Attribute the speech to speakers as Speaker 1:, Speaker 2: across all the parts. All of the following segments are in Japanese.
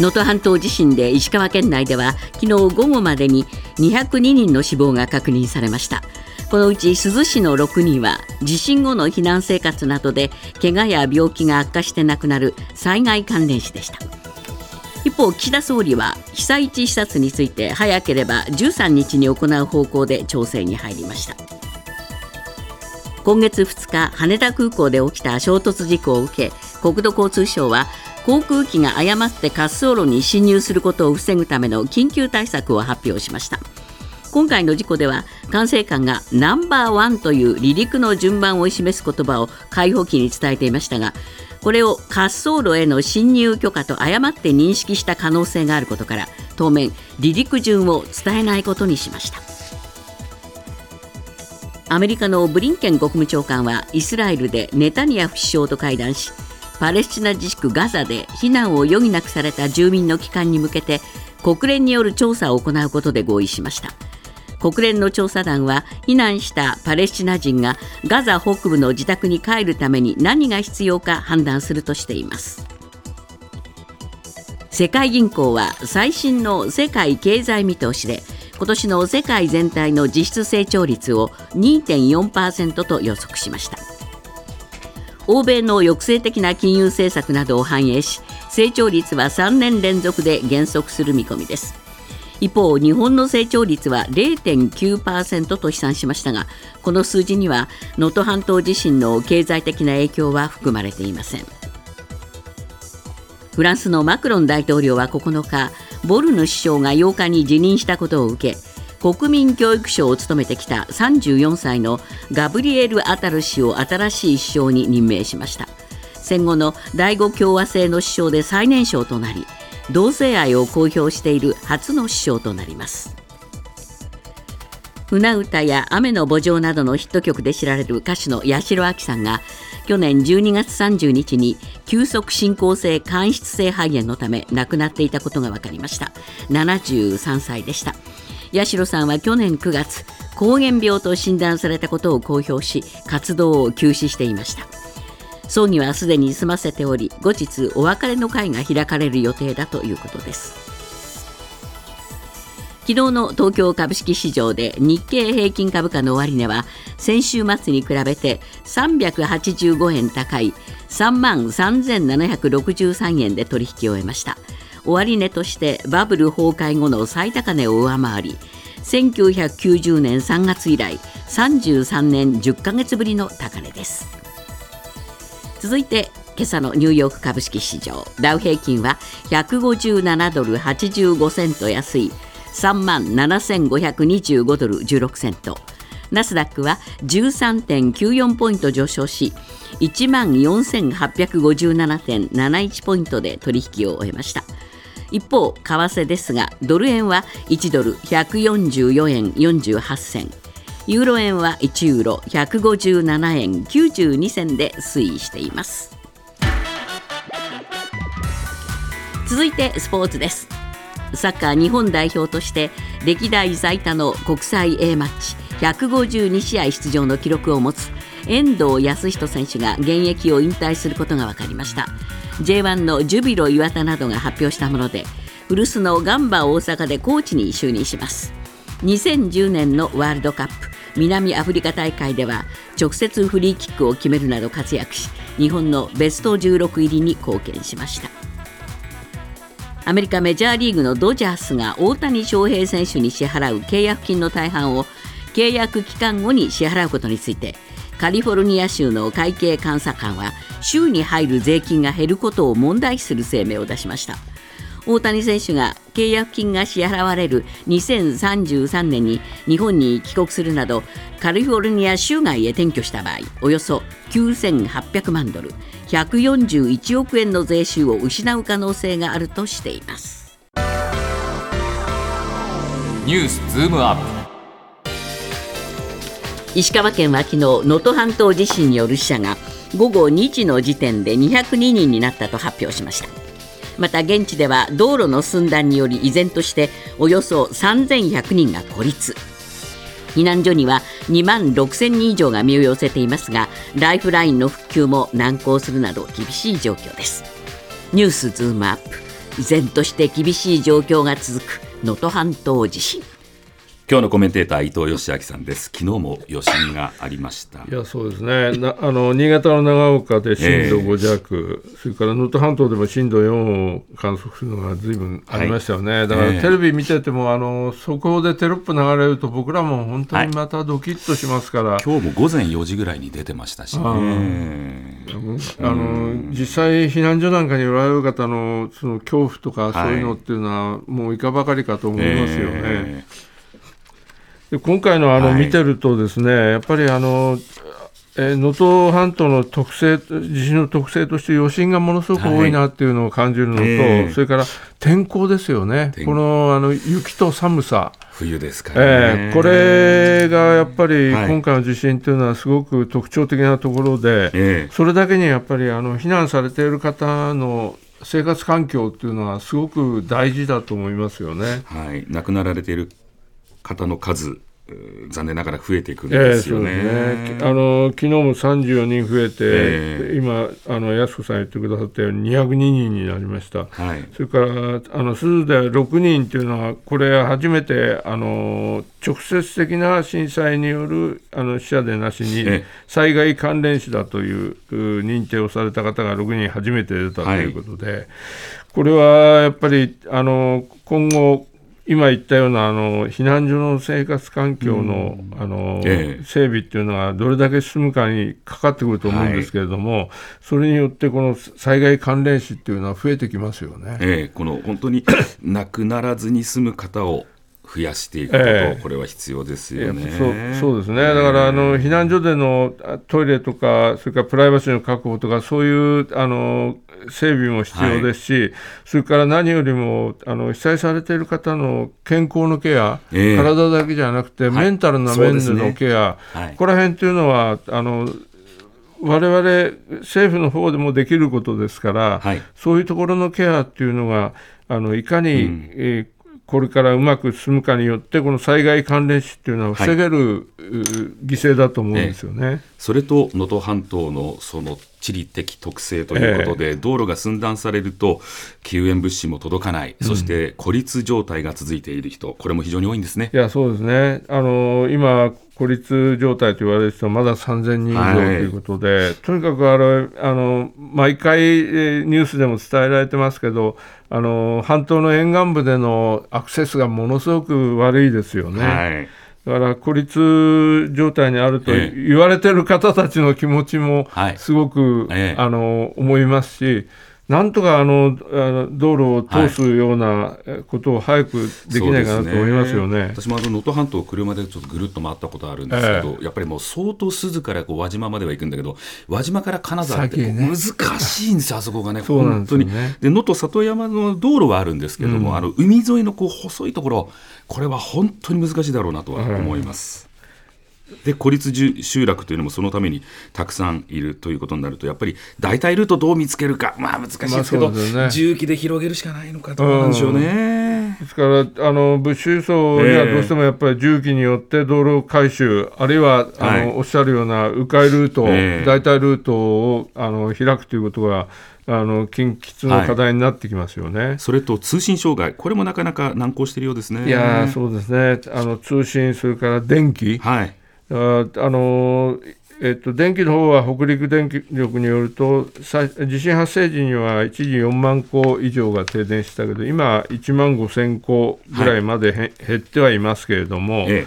Speaker 1: 能登半島地震で石川県内では昨日午後までに202人の死亡が確認されました。このうち珠洲市の6人は地震後の避難生活などで怪我や病気が悪化して亡くなる災害関連死でした。一方岸田総理は被災地視察について早ければ13日に行う方向で調整に入りました。今月2日羽田空港で起きた衝突事故を受け国土交通省は航空機が誤って滑走路に進入することを防ぐための緊急対策を発表しました。今回の事故では管制官がナンバーワンという離陸の順番を示す言葉を解放機に伝えていましたがこれを滑走路への侵入許可と誤って認識した可能性があることから当面離陸順を伝えないことにしました。アメリカのブリンケン国務長官はイスラエルでネタニヤフ首相と会談しパレスチナ自治区ガザで避難を余儀なくされた住民の帰還に向けて国連による調査を行うことで合意しました。国連の調査団は避難したパレスチナ人がガザ北部の自宅に帰るために何が必要か判断するとしています。世界銀行は最新の世界経済見通しで今年の世界全体の実質成長率を2.4%と予測しました。欧米の抑制的な金融政策などを反映し成長率は3年連続で減速する見込みです。一方日本の成長率は0.9%と試算しましたがこの数字には能登半島地震の経済的な影響は含まれていません。フランスのマクロン大統領は9日ボルヌ首相が8日に辞任したことを受け国民教育省を務めてきた34歳のガブリエル・アタル氏を新しい首相に任命しました。戦後の第五共和制の首相で最年少となり同性愛を公表している初の首相となります。船歌や雨の墓場などのヒット曲で知られる歌手の八代亜紀さんが去年12月30日に急速進行性間質性肺炎のため亡くなっていたことが分かりました。73歳でした。八代さんは去年9月膠原病と診断されたことを公表し活動を休止していました。葬儀はすでに済ませており後日お別れの会が開かれる予定だということです。昨日の東京株式市場で日経平均株価の終値は先週末に比べて385円高い3万3763円で取引を終えました。終値としてバブル崩壊後の最高値を上回り1990年3月以来33年10ヶ月ぶりの高値です。続いて今朝のニューヨーク株式市場。ダウ平均は157ドル85セント安い3万7525ドル16セント。ナスダックは13.94ポイント上昇し1万4857.71ポイントで取引を終えました。一方為替ですがドル円は1ドル144円48銭。ユーロ円は1ユーロ157円92銭で推移しています。続いてスポーツです。サッカー日本代表として歴代最多の国際 A マッチ152試合出場の記録を持つ遠藤康人選手が現役を引退することが分かりました。J1 のジュビロ磐田などが発表したもので古巣のガンバ大阪でコーチに就任します。2010年のワールドカップ南アフリカ大会では直接フリーキックを決めるなど活躍し日本のベスト16入りに貢献しました。アメリカメジャーリーグのドジャースが大谷翔平選手に支払う契約金の大半を契約期間後に支払うことについてカリフォルニア州の会計監査官は州に入る税金が減ることを問題視する声明を出しました。大谷選手が契約金が支払われる2033年に日本に帰国するなどカリフォルニア州外へ転居した場合およそ9800万ドル141億円の税収を失う可能性があるとしています。
Speaker 2: ニュースズームアップ。
Speaker 1: 石川県は昨日能登半島地震による死者が午後2時の時点で202人になったと発表しました。また現地では道路の寸断により依然としておよそ3100人が孤立。避難所には2万6000人以上が身を寄せていますがライフラインの復旧も難航するなど厳しい状況です。ニュースズームアップ。依然として厳しい状況が続く能登半島地震。
Speaker 3: 今日のコメンテーター伊藤義明さんです。昨日も余震がありました。
Speaker 4: いやそうですね。なあの新潟の長岡で震度5弱、えー、それから能登半島でも震度4を観測するのがずいぶんありましたよね、はい、だからテレビ見ててもあの速報でテロップ流れると僕らも本当にまたドキッとしますから、はい、
Speaker 3: 今日も午前4時ぐらいに出てましたし、ね、
Speaker 4: あの実際避難所なんかにおられる方のその恐怖とかそういうのっていうのは、もういかばかりかと思いますよね。今回のあの見てるとですね、はい、やっぱりあの能登半島の特性、地震の特性として余震がものすごく多いなっていうのを感じるのと、はいえ。ー、それから天候ですよね、このあの雪と寒さ。
Speaker 3: 冬ですから、ね、
Speaker 4: えー、これがやっぱり今回の地震というのはすごく特徴的なところで、はい、それだけにやっぱりあの避難されている方の生活環境っていうのはすごく大事だと思いますよね。
Speaker 3: はい、亡くなられている方の数残念ながら増えていくんですよね。えー、ね。
Speaker 4: あの昨日も34人増えて、えー、今あの安子さん言ってくださったように202人になりました。はい、それからあの珠洲で6人というのはこれ初めてあの直接的な震災によるあの死者でなしに災害関連死だという認定をされた方が6人初めて出たということで、はい、これはやっぱりあの今後今言ったようなあの避難所の生活環境の,、あの整備っていうのはどれだけ進むかにかかってくると思うんですけれども、はい、それによってこの災害関連死っていうのは増えてきますよね。
Speaker 3: えー、この本当に亡くならずに済む方を増やしていくこと、えー、これは必要ですよね。
Speaker 4: そうそうですね、だからあの避難所でのトイレとか、それからプライバシーの確保とか、そういうあの整備も必要ですし、はい、それから何よりもあの被災されている方の健康のケア、えー、体だけじゃなくて、メンタルな面でのケア、はい。ね、ここら辺というのは、あの我々政府の方でもできることですから、はい、そういうところのケアっていうのが、あのいかに、うん、えーこれからうまく進むかによって、この災害関連死っていうのは防げる、はい、犠牲だと思うんですよね、
Speaker 3: それと能登半島のその地理的特性ということで、え道路が寸断されると、救援物資も届かない、そして孤立状態が続いている人、これも非常に多いんですね。
Speaker 4: いやそうですね。あの今孤立状態と言われる人はまだ3000人以上ということで、はい、とにかくあれあの毎回ニュースでも伝えられてますけどあの半島の沿岸部でのアクセスがものすごく悪いですよね。はいだから孤立状態にあると言われてる方たちの気持ちもすごく、あの思いますし、なんとかあのあの道路を通すようなことを早くできないかなと思いますよね、
Speaker 3: ね、私もあの能登半島、車でちょっとぐるっと回ったことあるんですけど、えー、やっぱりもう相当珠洲からこう輪島までは行くんだけど、輪島から金沢って難しいんですよ、ね、あそこが ね、本当に。で能登里山の道路はあるんですけども、うん、あの海沿いのこう細いところ、これは本当に難しいだろうなとは思います。で孤立集落というのもそのためにたくさんいるということになるとやっぱり代替ルートどう見つけるかまあ難しいですけど、まあね、重機で広げるしかないのかとなんでしょうね。
Speaker 4: ですからあの物資輸送にはどうしてもやっぱり重機によって道路改修、あるいはあの、はい、おっしゃるような迂回ルート、えー、代替ルートをあの開くということがあの緊急の課題になってきますよね、はい、
Speaker 3: それと通信障害、これもなかなか難航しているようですね。
Speaker 4: いやそうですね。あの通信、それから電気、はいあのえっと、電気の方は北陸電力によると、地震発生時には一時4万戸以上が停電したけど、今、1万5000戸ぐらいまで、はい、減ってはいますけれども、ええ、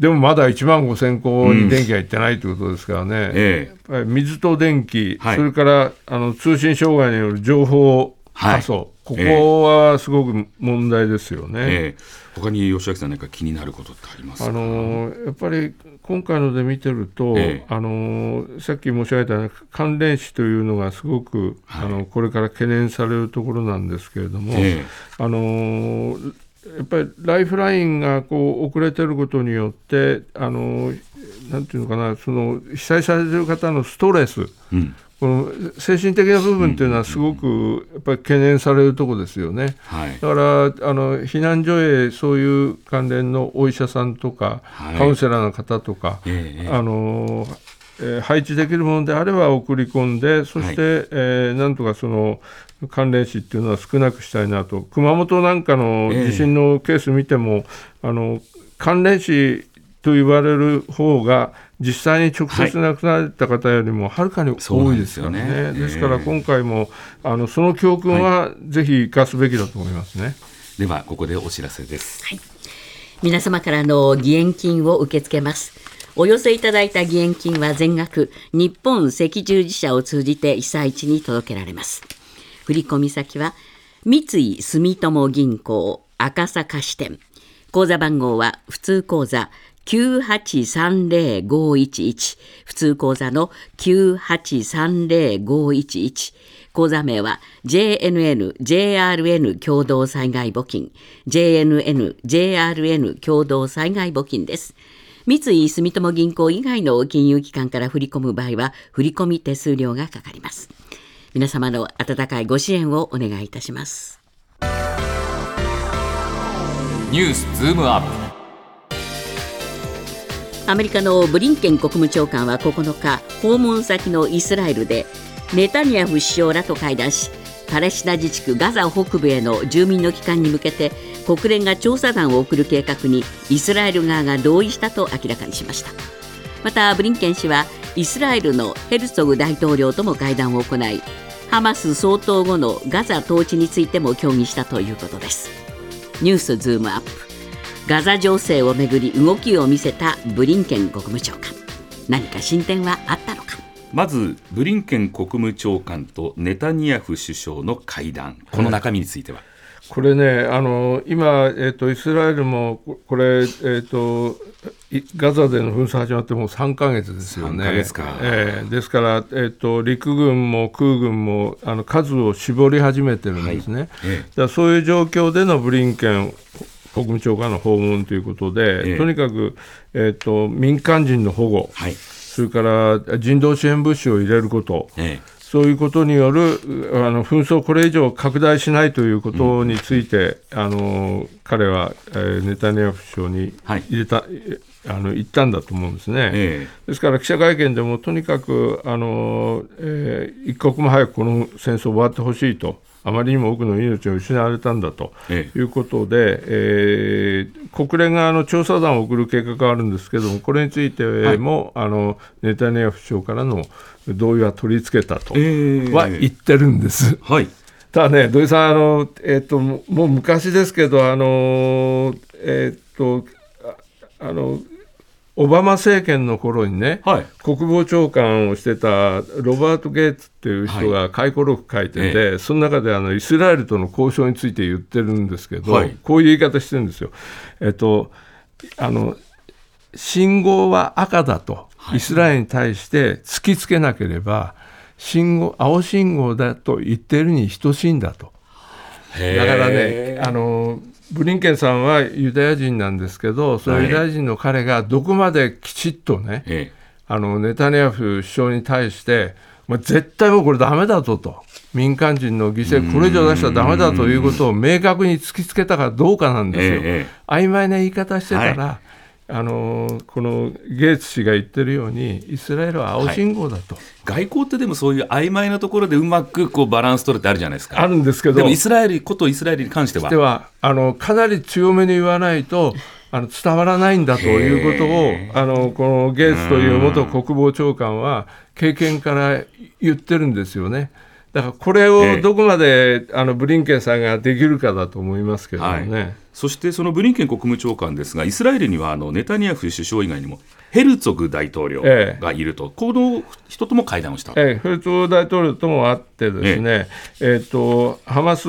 Speaker 4: でもまだ1万5000戸に電気がいってないということですからね、うんええ、水と電気、はい、それからあの通信障害による情報過疎、はい、ここはすごく問題ですよね。え
Speaker 3: 他に吉明さん、何か気になることってありますあ
Speaker 4: のやっぱり今回ので見てると、ええ、あのさっき申し上げた関連死というのがすごく、はい、あのこれから懸念されるところなんですけれども、え、あのやっぱりライフラインがこう遅れてることによってあのなんていうのかなその被災されてる方のストレス、うんこの精神的な部分というのはすごくやっぱり懸念されるところですよね、はい、だからあの避難所へそういう関連のお医者さんとか、はい、カウンセラーの方とか、えー、あのえー、配置できるものであれば送り込んで、そして、はい、えー、なんとかその関連死っていうのは少なくしたいなと、熊本なんかの地震のケース見ても、えー、あの関連死と言われる方が、実際に直接亡くなられた方よりもはるかに多いですからね、ですね。ですから今回もあのその教訓はぜひ生かすべきだと思いますね。
Speaker 3: ではここでお知らせです、はい、
Speaker 1: 皆様からの義援金を受け付けます。お寄せいただいた義援金は全額日本赤十字社を通じて被災地に届けられます。振込先は三井住友銀行赤坂支店。口座番号は普通口座9830511普通口座の9830511口座名は JNN、JRN 共同災害募金、JNN、JRN 共同災害募金です。三井住友銀行以外の金融機関から振り込む場合は、振り込み手数料がかかります。皆様の温かいご支援をお願いいたします。
Speaker 2: ニュースズームアッ
Speaker 1: プアメリカのブリンケン国務長官は9日訪問先のイスラエルでネタニヤフ首相らと会談しパレスチナ自治区ガザ北部への住民の帰還に向けて国連が調査団を送る計画にイスラエル側が同意したと明らかにしました。またブリンケン氏はイスラエルのヘルツォグ大統領とも会談を行いハマス総統後のガザ統治についても協議したということです。ニュースズームアップ。ガザ情勢をめぐり動きを見せたブリンケン国務長官。何か進展はあったのか？
Speaker 3: まずブリンケン国務長官とネタニヤフ首相の会談、この中身については？
Speaker 4: これね、あの今、えーと、イスラエルもこれ、えーと、ガザでの紛争始まってもう3か月ですよね。
Speaker 3: ですか、
Speaker 4: えー、ですから、えーと、陸軍も空軍もあの数を絞り始めてるんですね。はい。えー、そういう状況でのブリンケン国務長官の訪問ということで、えー、とにかく、えー、と民間人の保護、はい。それから人道支援物資を入れること、ええ、そういうことによるあの紛争、これ以上拡大しないということについて、うん、あの彼は、えー、ネタニヤフ首相に入れた、はい、あの言ったんだと思うんですね、ええ、ですから記者会見でもとにかくあの、えー、一刻も早くこの戦争終わってほしいと。あまりにも多くの命を失われたんだということで、ええー、国連側の調査団を送る計画があるんですけれども、これについても、はい、あのネタニヤフ首相からの同意は取り付けたとは言ってるんです。
Speaker 3: はい、
Speaker 4: ただね、土井さん、あのえーと、もう昔ですけど、あのえーとあのオバマ政権の頃にね、はい、国防長官をしてたロバート・ゲイツっていう人が回顧録書いてて、はい、その中であのイスラエルとの交渉について言ってるんですけど、はい、こういう言い方してるんですよ。えっと、あの信号は赤だと、イスラエルに対して突きつけなければ、信号青信号だと言ってるに等しいんだと。だからねあのブリンケンさんはユダヤ人なんですけど、そのユダヤ人の彼がどこまできちっとね、あのネタニヤフ首相に対して、まあ、絶対もうこれだめだぞと、民間人の犠牲、これ以上出したらだめだということを明確に突きつけたかどうかなんですよ。曖昧な言い方してたら、はいあのこのゲイツ氏が言ってるように、イスラエルは青信号だと、はい、
Speaker 3: 外交ってでもそういう曖昧なところでうまくこうバランス取るってあるじゃないですか。
Speaker 4: あるんですけど、
Speaker 3: でもイスラエルことイスラエルに関しては。
Speaker 4: ではあのかなり強めに言わないと、あの伝わらないんだということを、あのこのゲイツという元国防長官は、経験から言ってるんですよね。だからこれをどこまで、あのブリンケンさんができるかだと思いますけどね。はい。
Speaker 3: そしてそのブリンケン国務長官ですが、イスラエルにはあのネタニヤフ首相以外にも、ヘルツォグ大統領がいると、ええ、この人とも会談をした、
Speaker 4: ええ、ヘルツォグ大統領とも会って、ですね、ええ。えー、とハマス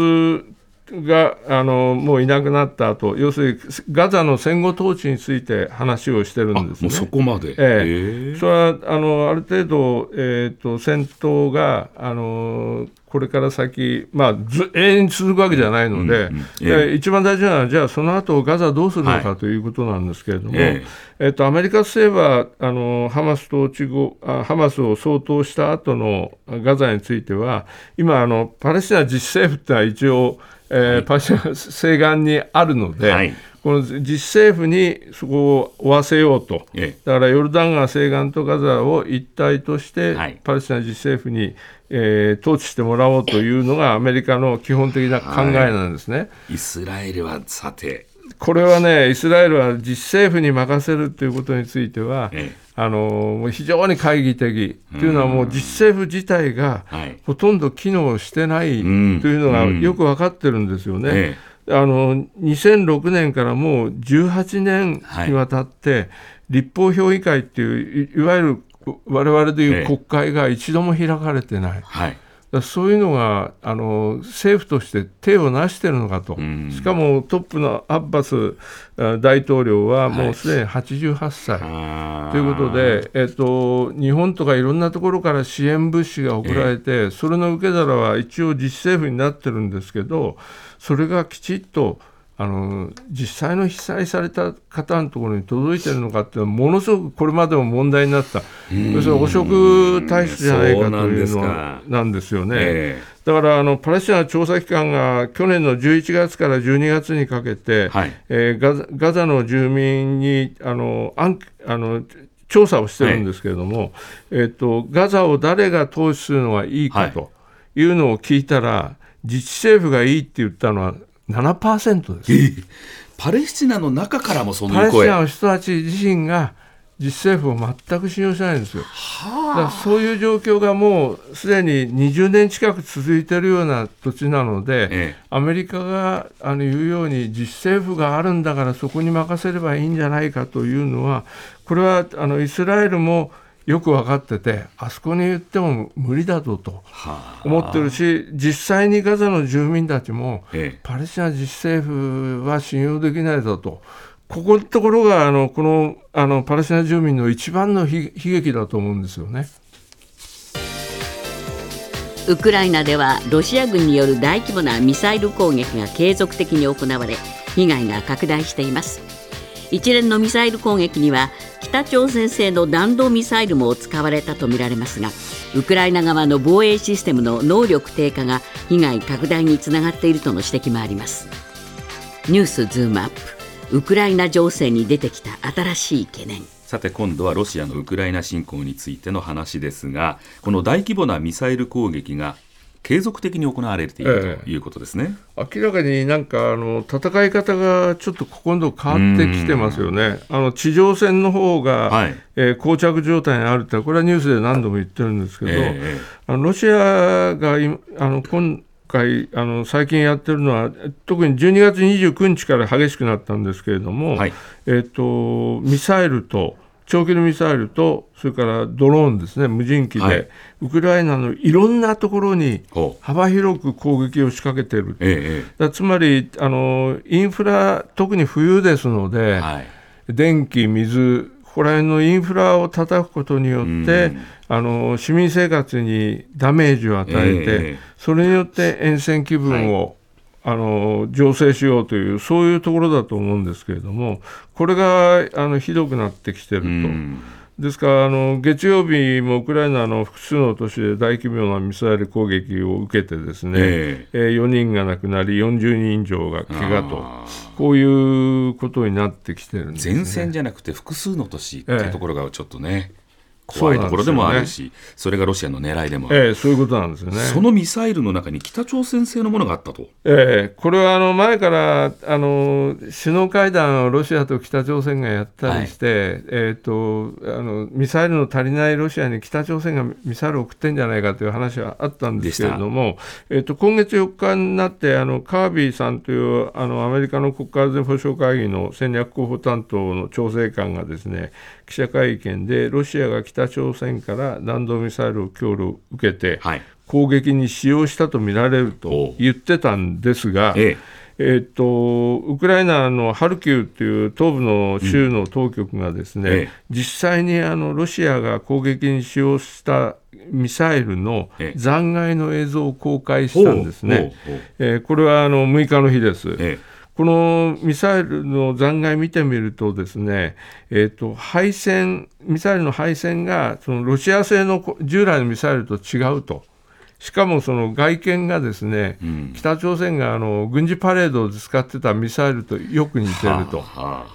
Speaker 4: があのもういなくなった後要するにガザの戦後統治について話をしてるんですね。
Speaker 3: そこまで、
Speaker 4: ええ、それはあのある程度、えーと、戦闘があのこれから先、まあ、ず永遠に続くわけじゃないので、うんうんえ一番大事なのは、じゃあその後ガザどうするのかということなんですけれども、ええ。ー、とアメリカ政府はあのハマス統治後あ、ハマスを掃討した後のガザについては、今あの、パレスチナ自治政府ってのは一応、えー、パシ西岸にあるので、はい、この自治政府にそこを負わせようと、ええ、だからヨルダン川西岸とガザを一体として、はい、パレスチナ自治政府に、えー、統治してもらおうというのがアメリカの基本的な考えなんですね。はい、
Speaker 3: イスラエルはさて
Speaker 4: これはね、イスラエルは自治政府に任せるということについては、ええ、あの非常に懐疑的。というのは、もう自治政府自体がほとんど機能してないというのがよく分かってるんですよね。えあの2006年からもう18年にわたって、立法評議会っていういわゆる我々でいう国会が一度も開かれてない、はい、そういうのがあの政府として手をなしてるのかと、しかもトップのアッバス大統領はもうすでに88歳、はい、ということで、えっと、日本とかいろんなところから支援物資が送られて、それの受け皿は一応自治政府になってるんですけど、それがきちっとあの実際の被災された方のところに届いてるのかっていうのはものすごくこれまでも問題になった。要するに汚職体質じゃないかというのはなんですよね。えー、だからあのパレスチナ調査機関が去年の11月から12月にかけて、はい、えー、ガザガザの住民にあのアンあの調査をしてるんですけれども、はい、えーと、ガザを誰が統治するのがいいかというのを聞いたら、はい自治政府がいいって言ったのは7%です。えー、
Speaker 3: パレスチナの中からもその
Speaker 4: パレスチナの人たち自身が自治政府を全く信用しないんですよ。はあ、そういう状況がもうすでに20年近く続いているような土地なので、ええ、アメリカがあの言うように自治政府があるんだからそこに任せればいいんじゃないかというのはこれはあのイスラエルもよく分かっててあそこに言っても無理だぞと思ってるし実際にガザの住民たちも、パレスチナ自治政府は信用できないぞと。ここのところがあのこのあのパレスチナ住民の一番の悲劇だと思うんですよね。
Speaker 1: ウクライナではロシア軍による大規模なミサイル攻撃が継続的に行われ被害が拡大しています一連のミサイル攻撃には北朝鮮製の弾道ミサイルも使われたとみられますがウクライナ側の防衛システムの能力低下が被害拡大につながっているとの指摘もあります。ニュースズームアップ。ウクライナ情勢に出てきた新しい懸念。
Speaker 3: さて今度はロシアのウクライナ侵攻についての話ですがこの大規模なミサイル攻撃が継続的に行われているということですね、
Speaker 4: ええ、明らかになんかあの戦い方がちょっと今度変わってきてますよね、あの地上戦の方が、はい、えー、膠着状態にあるって、これはニュースで何度も言ってるんですけど、え、あのロシアがあの今回あの、最近やってるのは、特に12月29日から激しくなったんですけれども、はい、えーとミサイルと、長距離ミサイルと、それからドローンですね、無人機で、はい、ウクライナのいろんなところに幅広く攻撃を仕掛けている、ええ、つまりあの、インフラ、特に冬ですので、はい、電気、水、ここら辺のインフラを叩くことによって、あの市民生活にダメージを与えて、え、それによって沿線気分を、はいあの醸成しようというそういうところだと思うんですけれどもこれがあのひどくなってきてると。ですからあの月曜日もウクライナの複数の都市で大規模なミサイル攻撃を受けてですね、えー、えー、4人が亡くなり40人以上が怪我とこういうことになってきてるんです、ね、
Speaker 3: 前線じゃなくて複数の都市っていうところがちょっとね、えー怖いところでもあるしそ、ね,、れがロシアの狙いでもある、
Speaker 4: ええ、そういうことなんですよね。
Speaker 3: そのミサイルの中に北朝鮮製のものがあったと、
Speaker 4: ええ、これはあの前からあの首脳会談をロシアと北朝鮮がやったりして、はい、えーと、あのミサイルの足りないロシアに北朝鮮がミサイルを送ってんじゃないかという話はあったんですけれども、えーと、今月4日になってあのカービーさんというあのアメリカの国家安全保障会議の戦略候補担当の調整官がですね記者会見でロシアが北朝鮮から弾道ミサイルを供与を受けて、はい、攻撃に使用したとみられると言ってたんですが、えっとウクライナのハルキウという東部の州の当局がですね、うんええ、実際にあのロシアが攻撃に使用したミサイルの残骸の映像を公開したんですね。えー、これはあの6日の日です。ええこのミサイルの残骸見てみるとですね、えーと、配線ミサイルの配線がそのロシア製の従来のミサイルと違うと。しかもその外見がですね、うん、北朝鮮があの軍事パレードで使ってたミサイルとよく似てると。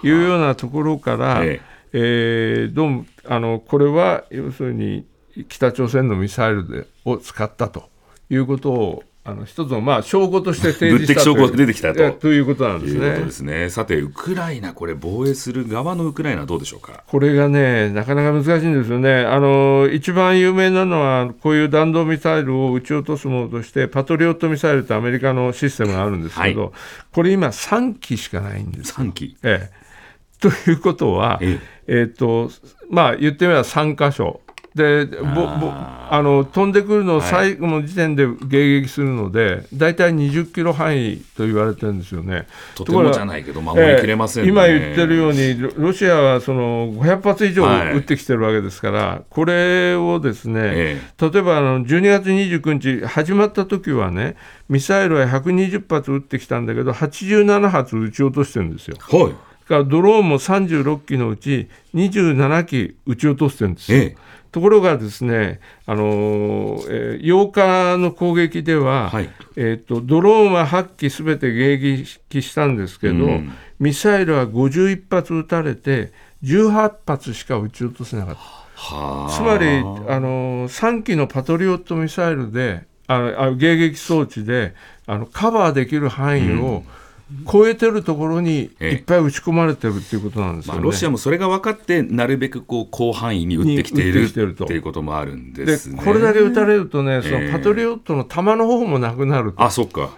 Speaker 4: いうようなところから、え。えー、どうもあのこれは要するに北朝鮮のミサイルでを使ったということをあの一つのまあ証拠として提示した
Speaker 3: 証拠が出てきたと。
Speaker 4: ということなんですね。
Speaker 3: ですね。さて、ウクライナ、これ、防衛する側のウクライナはどうでしょうか？
Speaker 4: これがね、なかなか難しいんですよね、あの一番有名なのは、こういう弾道ミサイルを撃ち落とすものとして、パトリオットミサイルってアメリカのシステムがあるんですけど、はい、これ、今、3機しかないんです。
Speaker 3: 3機、
Speaker 4: ええ、ということは、ええ。えー、とまあ、言ってみれば3箇所。でぼぼあの飛んでくるのを最後の時点で迎撃するので、大体20キロ範囲と言われてるんですよね。
Speaker 3: とてもじゃないけど、守りきれません、ね。
Speaker 4: えー、今言ってるように、ロシアはその500発以上撃ってきてるわけですから、はい、これをですね、えー、例えばあの12月29日、始まった時はね、ミサイルは120発撃ってきたんだけど、87発撃ち落としてるんですよ。
Speaker 3: はい。
Speaker 4: からドローンも36機のうち27機撃ち落としてるんですよ。ええところがですね、あのえー、8日の攻撃では、はい、えーと、ドローンは8機すべて迎撃したんですけど、うん、ミサイルは51発撃たれて、18発しか撃ち落とせなかった。つまり、あの3機のパトリオットミサイルで、あの迎撃装置であのカバーできる範囲を、うん超えてるところにいっぱい打ち込まれてるっていうことなんですよ、ね、
Speaker 3: まあ、ロシアもそれが分かって、なるべくこう広範囲に撃ってきているっていうこともあるんです、ね、
Speaker 4: これだけ撃たれるとね、そのパトリオットの弾の方もなくなる
Speaker 3: と。あそっか。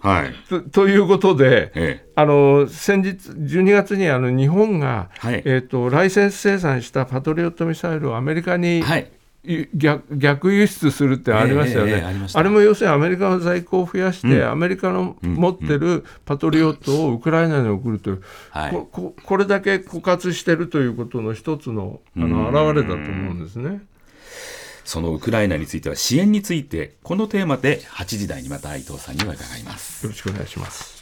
Speaker 3: はい、
Speaker 4: とということで、ええ、あの先日、12月にあの日本が、はい、えーと、ライセンス生産したパトリオットミサイルをアメリカに、はい、逆逆輸出するってありましたよね、あれも要するにアメリカの在庫を増やして、うん、アメリカの持ってるパトリオットをウクライナに送るという、ここれだけ枯渇してるということの一つのあの表れだと思うんですね。
Speaker 3: そのウクライナについては支援についてこのテーマで8時台にまた伊藤さんには伺います。
Speaker 4: よろしくお願いします。